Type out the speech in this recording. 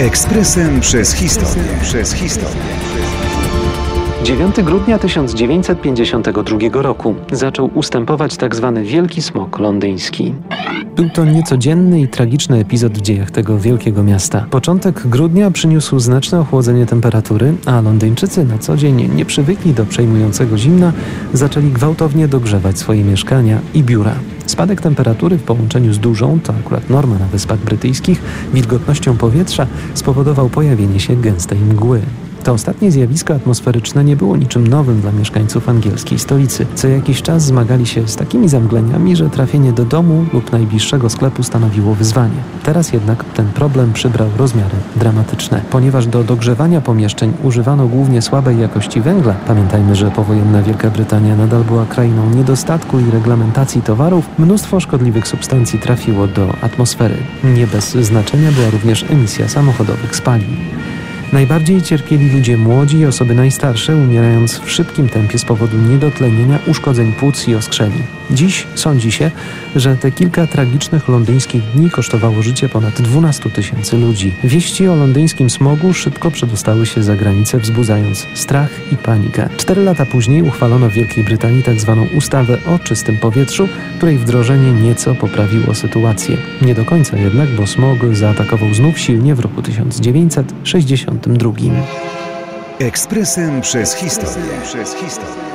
Ekspresem przez historię. Przez historię. 9 grudnia 1952 roku zaczął ustępować tzw. Tak Wielki Smok londyński. Był to niecodzienny i tragiczny epizod w dziejach tego wielkiego miasta. Początek grudnia przyniósł znaczne ochłodzenie temperatury, a Londyńczycy na co dzień nie przywykli do przejmującego zimna, zaczęli gwałtownie dogrzewać swoje mieszkania i biura. Spadek temperatury w połączeniu z dużą, to akurat norma na Wyspach Brytyjskich, wilgotnością powietrza spowodował pojawienie się gęstej mgły. To ostatnie zjawisko atmosferyczne nie było niczym nowym dla mieszkańców angielskiej stolicy. Co jakiś czas zmagali się z takimi zamgleniami, że trafienie do domu lub najbliższego sklepu stanowiło wyzwanie. Teraz jednak ten problem przybrał rozmiary dramatyczne. Ponieważ do dogrzewania pomieszczeń używano głównie słabej jakości węgla, pamiętajmy, że powojenna Wielka Brytania nadal była krainą niedostatku i reglamentacji towarów, mnóstwo szkodliwych substancji trafiło do atmosfery. Nie bez znaczenia była również emisja samochodowych spalin. Najbardziej cierpieli ludzie młodzi i osoby najstarsze, umierając w szybkim tempie z powodu niedotlenienia, uszkodzeń płuc i oskrzeli. Dziś sądzi się, że te kilka tragicznych londyńskich dni kosztowało życie ponad 12 tysięcy ludzi. Wieści o londyńskim smogu szybko przedostały się za granicę, wzbudzając strach i panikę. Cztery lata później uchwalono w Wielkiej Brytanii tzw. Tak ustawę o czystym powietrzu, której wdrożenie nieco poprawiło sytuację. Nie do końca jednak, bo smog zaatakował znów silnie w roku 1962. Ekspresem przez historię. Przez historię.